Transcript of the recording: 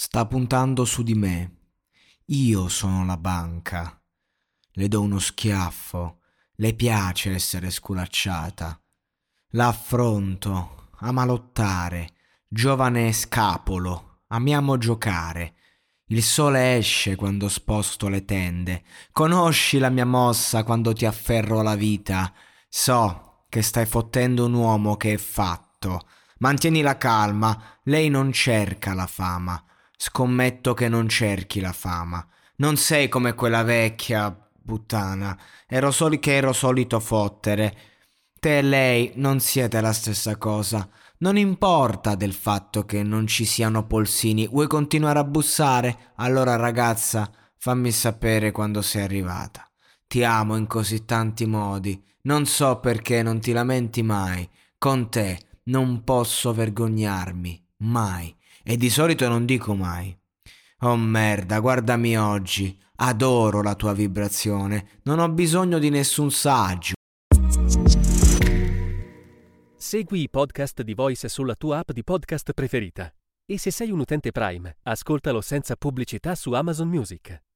sta puntando su di me. Io sono la banca. Le do uno schiaffo. Le piace essere sculacciata. La affronto, ama lottare, giovane scapolo, amiamo giocare. Il sole esce quando sposto le tende. Conosci la mia mossa quando ti afferro la vita. So che stai fottendo un uomo che è fatto. Mantieni la calma, lei non cerca la fama. Scommetto che non cerchi la fama. Non sei come quella vecchia puttana. Ero solo che ero solito fottere. Te e lei non siete la stessa cosa. Non importa del fatto che non ci siano polsini. Vuoi continuare a bussare? Allora ragazza, fammi sapere quando sei arrivata. Ti amo in così tanti modi. Non so perché non ti lamenti mai. Con te non posso vergognarmi. Mai. E di solito non dico mai. Oh merda, guardami oggi. Adoro la tua vibrazione. Non ho bisogno di nessun saggio. Segui i podcast di Voice sulla tua app di podcast preferita. E se sei un utente Prime, ascoltalo senza pubblicità su Amazon Music.